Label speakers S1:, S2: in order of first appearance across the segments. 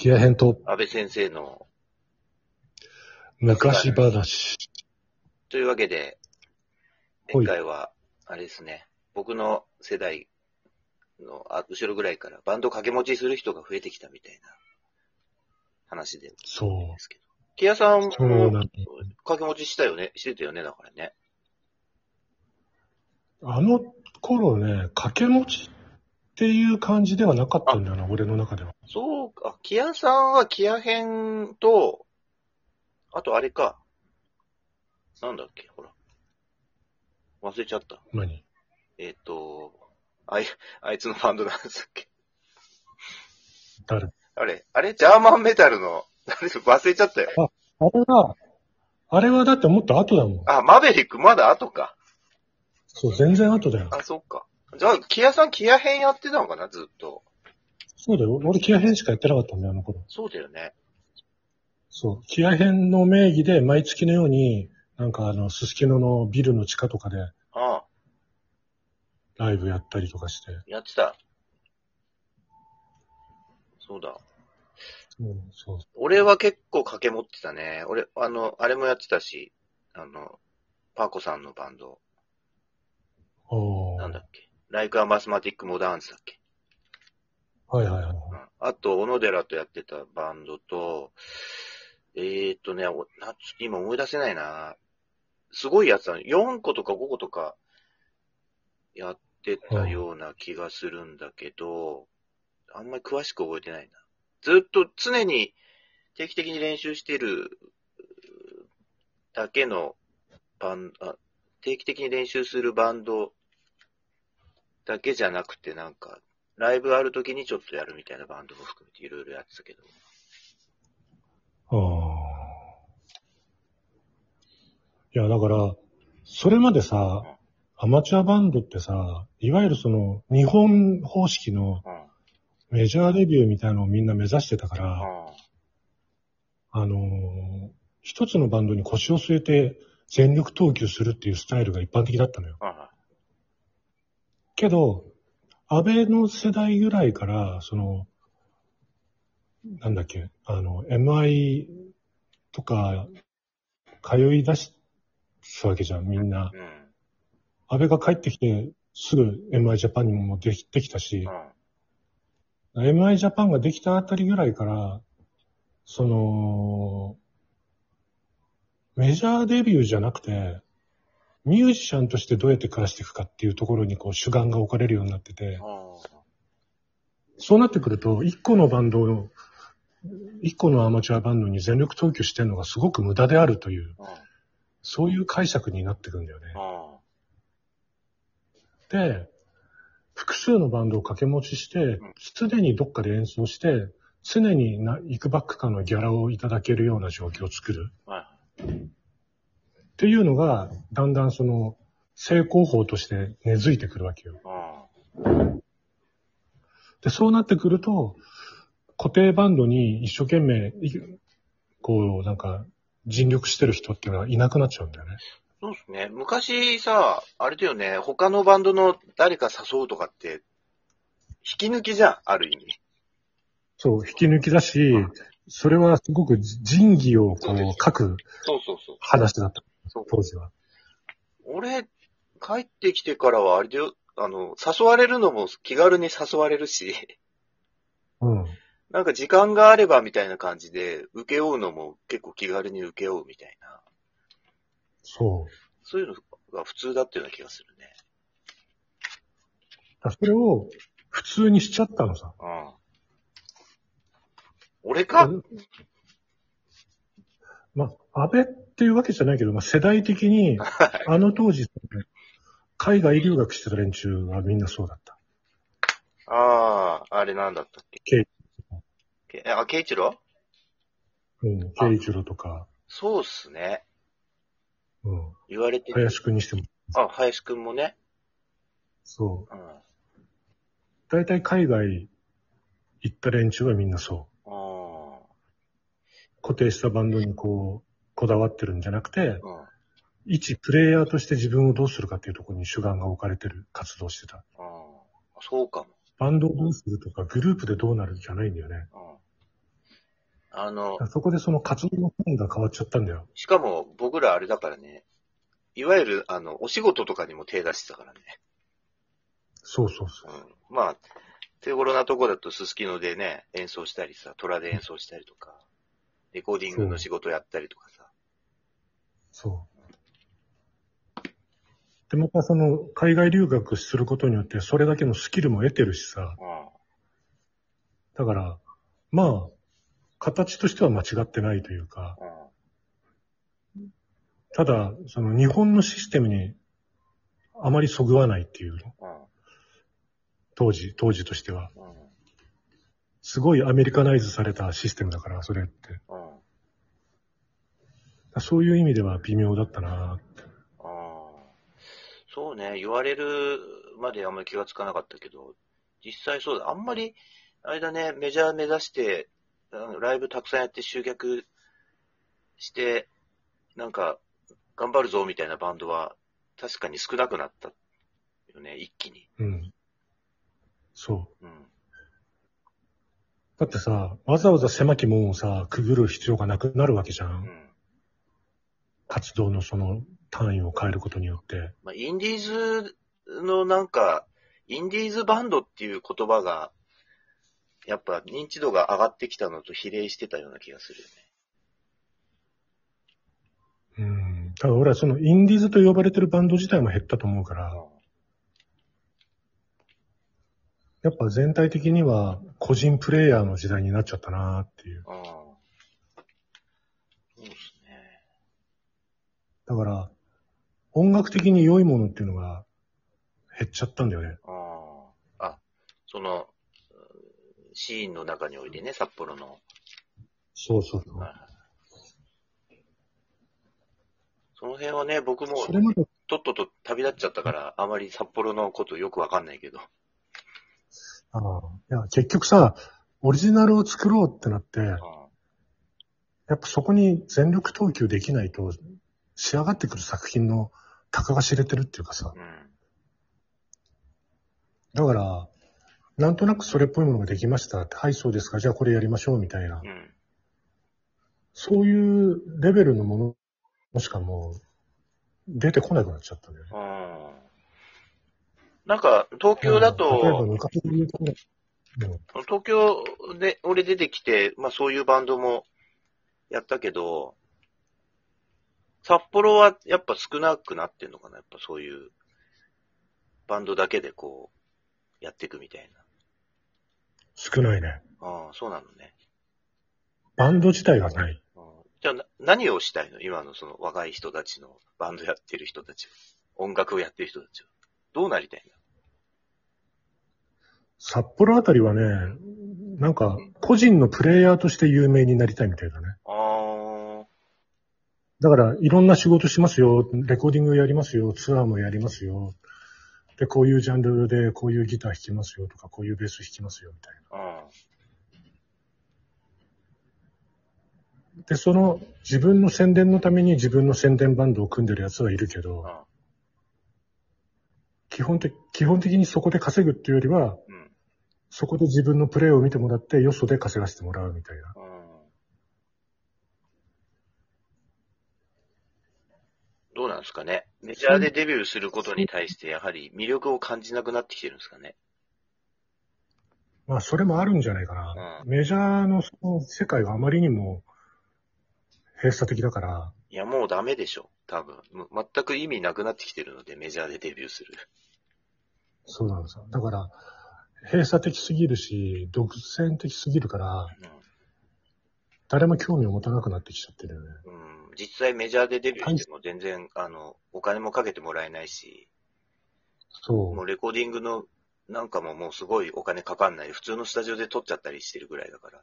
S1: キア編と
S2: 安倍先生の、
S1: 昔話。
S2: というわけで、今回は、あれですね、僕の世代のあ後ろぐらいからバンド掛け持ちする人が増えてきたみたいな話で
S1: そう。
S2: すけど。キアさんも
S1: そうなんだ。
S2: 掛け持ちしたよね、してたよね、だからね。
S1: あの頃ね、掛け持ちっていう感じではなかったんだよな、俺の中では。
S2: そうか、キアさんはキア編と、あとあれか。なんだっけ、ほら。忘れちゃった。
S1: 何？
S2: えっ、と、あい、あいつのバンドなんだっけ。
S1: 誰？
S2: あれあれ？ジャーマンメタルの、忘れちゃったよ。
S1: あれは、あれはだってもっと後だもん。
S2: あ、マベリックまだ後か。
S1: そう、全然後だよ。
S2: あ、そっか。じゃあ、キアさんキア編やってたのかな、ずっと。
S1: そうだよ。俺、キア編しかやってなかったんだよ、あの頃。
S2: そうだよね。
S1: そう。キア編の名義で毎月のように、なんかあの、すすきののビルの地下とかで
S2: ああ、
S1: ライブやったりとかして。
S2: やってた。そうだ。
S1: そう、そう。
S2: 俺は結構掛け持ってたね。俺、あの、あれもやってたし、あの、パーコさんのバンド、
S1: おー
S2: なんだっけ。ライクアマスマティックモダンスだっけ。
S1: はいはいはい。
S2: うん。あと、小野寺とやってたバンドと、えーっとね、おな今思い出せないな。すごいやつだね。4個とか5個とかやってたような気がするんだけど、あんまり詳しく覚えてないな。ずっと常に定期的に練習してるだけのバンあ、定期的に練習するバンドだけじゃなくてなんか、ライブある時にちょっとやるみたいなバンドも含めていろいろやってたけど。
S1: ああ。いや、だから、それまでさ、アマチュアバンドってさ、いわゆるその、日本方式の
S2: うん。
S1: メジャーデビューみたいなのをみんな目指してたから、
S2: あ
S1: あのー一つのバンドに腰を据えて全力投球するっていうスタイルが一般的だったのよ。
S2: あ。あ
S1: けど、安倍の世代ぐらいから、その、なんだっけ、あの、MI とか、通い出すわけじゃん、みんな。
S2: うん。
S1: 安倍が帰ってきて、すぐ MI ジャパンにもできできたし
S2: う、ん。
S1: MI ジャパンができたあたりぐらいから、その、メジャーデビューじゃなくて、ミュージシャンとしてどうやって暮らしていくかっていうところにこう主眼が置かれるようになってて、そうなってくると、一個のバンドを、一個のアマチュアバンドに全力投球してるのがすごく無駄であるという、
S2: うん。
S1: そういう解釈になってくんだよね。
S2: うん。
S1: で、複数のバンドを掛け持ちして、常にどっかで演奏して、常にな、いくばくかのギャラをいただけるような状況を作る
S2: は
S1: っていうのが、だんだんその、成功法として根付いてくるわけよ。で、そうなってくると、固定バンドに一生懸命、いこう、なんか、尽力してる人っていうのはいなくなっちゃうんだよね。
S2: そうですね。昔さ、あれだよね、他のバンドの誰か誘うとかって、引き抜きじゃん、ある意味。
S1: そう、引き抜きだし、それはすごく仁義をこ
S2: そう
S1: 書く
S2: そうそうそう。
S1: 話だった、
S2: そう
S1: 当時は。
S2: 俺、帰ってきてからはあれだよ、あの、誘われるのも気軽に誘われるし、
S1: うん。
S2: なんか時間があればみたいな感じで、受け負うのも結構気軽に受け負うみたいな、
S1: そう。
S2: そういうのが普通だったような気がするね。
S1: だそれを普通にしちゃったのさ。
S2: うん。俺か？
S1: まあ、安倍っていうわけじゃないけど、まあ、世代的に、あの当時、海外留学してた連中はみんなそうだった。
S2: ああ、あれなんだったっけ？
S1: ケイ
S2: けあ、ケイチロ？
S1: うん、ケイチロとか、
S2: そうっすね。
S1: うん、
S2: 言われて
S1: 林くんにしても、
S2: あ、林くんもね。
S1: そう。
S2: うん。あ
S1: 大体海外行った連中はみんなそう。
S2: あ。
S1: 固定したバンドにこう、こだわってるんじゃなくて、
S2: うん。
S1: 一プレイヤーとして自分をどうするかっていうところに主眼が置かれてる活動をしてた。
S2: ああ。そうかも。
S1: バンドをどうするとか、グループでどうなるじゃないんだよね。
S2: うん。あの、
S1: そこでその活動の範囲が変わっちゃったんだよ。
S2: しかも僕らあれだからね、いわゆる、あの、お仕事とかにも手出してたからね。
S1: そうそうそう。
S2: うん。まあ、手頃なとこだとすすきのでね、演奏したりさ、虎で演奏したりとか、レコーディングの仕事やったりとかさ。
S1: そう。で、またその、海外留学することによって、それだけのスキルも得てるしさ。
S2: うん。
S1: だから、まあ、形としては間違ってないというか、
S2: うん。
S1: ただ、その日本のシステムにあまりそぐわないっていう。当時、当時としては。
S2: うん。
S1: すごいアメリカナイズされたシステムだから、それって。
S2: うん。
S1: そういう意味では微妙だったな。
S2: ああ。そうね、言われるまであんまり気がつかなかったけど、実際そうだ。あんまり、あれだね、メジャー目指して、うんライブたくさんやって集客して、なんか、頑張るぞみたいなバンドは、確かに少なくなったよね、一気に。
S1: うん。そう。
S2: うん。
S1: だってさ、わざわざ狭き門をさ、くぐる必要がなくなるわけじゃ。
S2: うんん。
S1: 活動のその単位を変えることによって。
S2: まあ、インディーズのなんか、インディーズバンドっていう言葉が、やっぱ認知度が上がってきたのと比例してたような気がするよね。
S1: うん。ただ俺はそのインディーズと呼ばれてるバンド自体も減ったと思うから、やっぱ全体的には個人プレイヤーの時代になっちゃったなっていう。
S2: そうですね。
S1: だから、音楽的に良いものっていうのが減っちゃったんだよね。
S2: ああ。あ、その、うんシーンの中においてね、札幌の。
S1: そうそうそう。
S2: はいその辺はね、僕も
S1: それまで、
S2: とっとと旅立っちゃったから、あまり札幌のことよくわかんないけど。
S1: ああ、いや、結局さ、オリジナルを作ろうってなって、
S2: うん
S1: やっぱそこに全力投球できないと、仕上がってくる作品の高が知れてるっていうかさ。
S2: うん。
S1: だから、なんとなくそれっぽいものができましたって。はい、そうですか。じゃあこれやりましょうみたいな。
S2: うん。
S1: そういうレベルのものもしかもう、出てこなくなっちゃったね。
S2: うん。なんか、東京だと、
S1: うん
S2: 東京で、俺出てきて、まあそういうバンドもやったけど、札幌はやっぱ少なくなってんのかな？やっぱそういう、バンドだけでこう、やっていくみたい
S1: 少ないね。
S2: な。ああ、そうなのね。
S1: バンド自体がない。
S2: うんじゃあな、何をしたいの？今のその若い人たちの、バンドやってる人たちは。音楽をやってる人たちは。どうなりたいんだ
S1: 札幌あたりはね、なんか、個人のプレイヤーとして有名になりたいみたいだね。
S2: あ
S1: だから、いろんな仕事しますよ。レコーディングやりますよ。ツアーもやりますよ。で、こういうジャンルで、こういうギター弾きますよとか、こういうベース弾きますよみたい。な。で、その、自分の宣伝のために自分の宣伝バンドを組んでるやつはいるけど、
S2: あ
S1: 基本的、基本的にそこで稼ぐっていうよりは、
S2: うん。
S1: そこで自分のプレイを見てもらって、よそで稼がせてもらうみたいな。
S2: うんどうなんですかね。メジャーでデビューすることに対して、やはり魅力を感じなくなってきてるんですかね。
S1: まあ、それもあるんじゃないかな。メジャーのその世界があまりにも閉鎖的だから、
S2: いや、もうダメでしょ。多分。全く意味なくなってきてるので、メジャーでデビューする。
S1: そうなんですよ。だから、閉鎖的すぎるし、独占的すぎるから、誰も興味を持たなくなってきちゃってるよね。
S2: うん。うん実際メジャーでデビューしても全然、あの、お金もかけてもらえないし、
S1: そう。
S2: もうレコーディングのなんかももうすごいお金かかんない。普通のスタジオで撮っちゃったりしてるぐらいだから。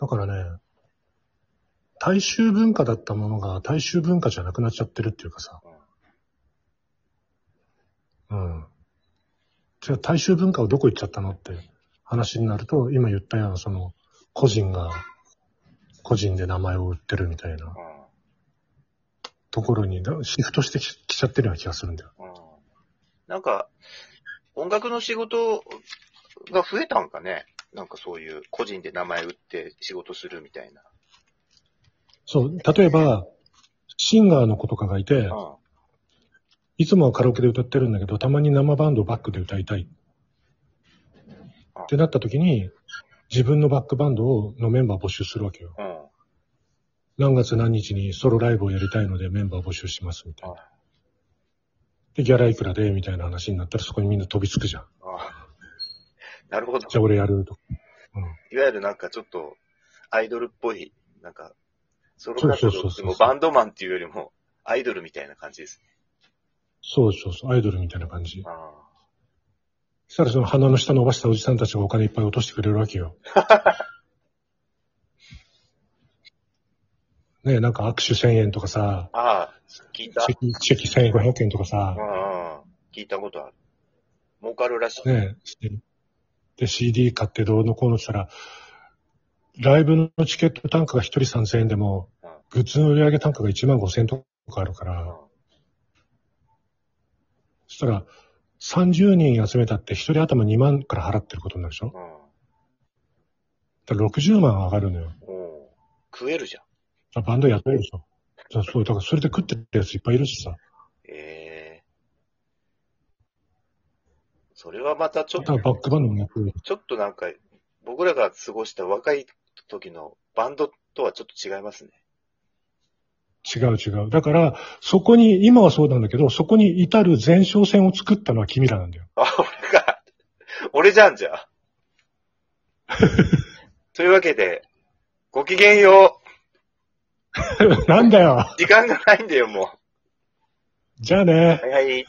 S1: だからね、大衆文化だったものが大衆文化じゃなくなっちゃってるっていうかさ。うん。じゃあ大衆文化はどこ行っちゃったのって話になると、今言ったようなその、個人が、個人で名前を売ってるみたいな
S2: うん。
S1: ところにだシフトしてききちゃってるような気がするんだよ。
S2: うん。なんか、音楽の仕事が増えたんかね？なんかそういう個人で名前売って仕事するみたいな。
S1: そう、例えば、シンガーの子とかがいて、
S2: うん。
S1: いつもはカラオケで歌ってるんだけど、たまに生バンドをバックで歌いたい。ってなった時に、自分のバックバンドをのメンバー募集するわけよ。
S2: うん。
S1: 何月何日にソロライブをやりたいのでメンバー募集しますみたいな。
S2: あ
S1: で、ギャラいくらでみたいな話になったらそこにみんな飛びつくじゃん。
S2: あ。なるほど。
S1: じゃあ俺やるとか。
S2: いわゆるなんかちょっと、アイドルっぽい、なんか、ソロ活動
S1: そうそうそうそう
S2: ってもうバンドマンっていうよりも、アイドルみたいな感じですね。
S1: そうそうそう、アイドルみたいな感じ。
S2: あ
S1: そしたらその鼻の下伸ばしたおじさんたちがお金いっぱい落としてくれるわけよ。ねえ、なんか握手1000円とかさ、
S2: あ。ああ、聞いた。
S1: チェキ、チェキ1500円とかさ
S2: う、んうん。聞いたことある。儲かるらしい。
S1: ねえ、で、CD 買ってどうのこうのって言ったら、ライブのチケット単価が1人3000円でも、
S2: うん
S1: グッズの売り上げ単価が1万5000円とかあるから、
S2: うん
S1: そしたら、30人集めたって1人頭2万から払ってることになるでしょ？
S2: うん。
S1: だから60万上がるのよ。
S2: おう食えるじゃん。
S1: あバンドやってるでしょ。だからそう、だからそれで食ってるやついっぱいいるしさ。
S2: ええそれはまたちょっと、
S1: らバックバンドもやってる。
S2: ちょっとなんか、僕らが過ごした若い時のバンドとはちょっと違いますね。
S1: 違う違う。だから、そこに、今はそうなんだけど、そこに至る前哨戦を作ったのは君らなんだよ。
S2: あ、俺が、俺じゃんじゃあ。というわけで、ごきげんよ
S1: なんだよ。
S2: う。時間がないんだよ、も
S1: じゃあね
S2: う。。はいはい。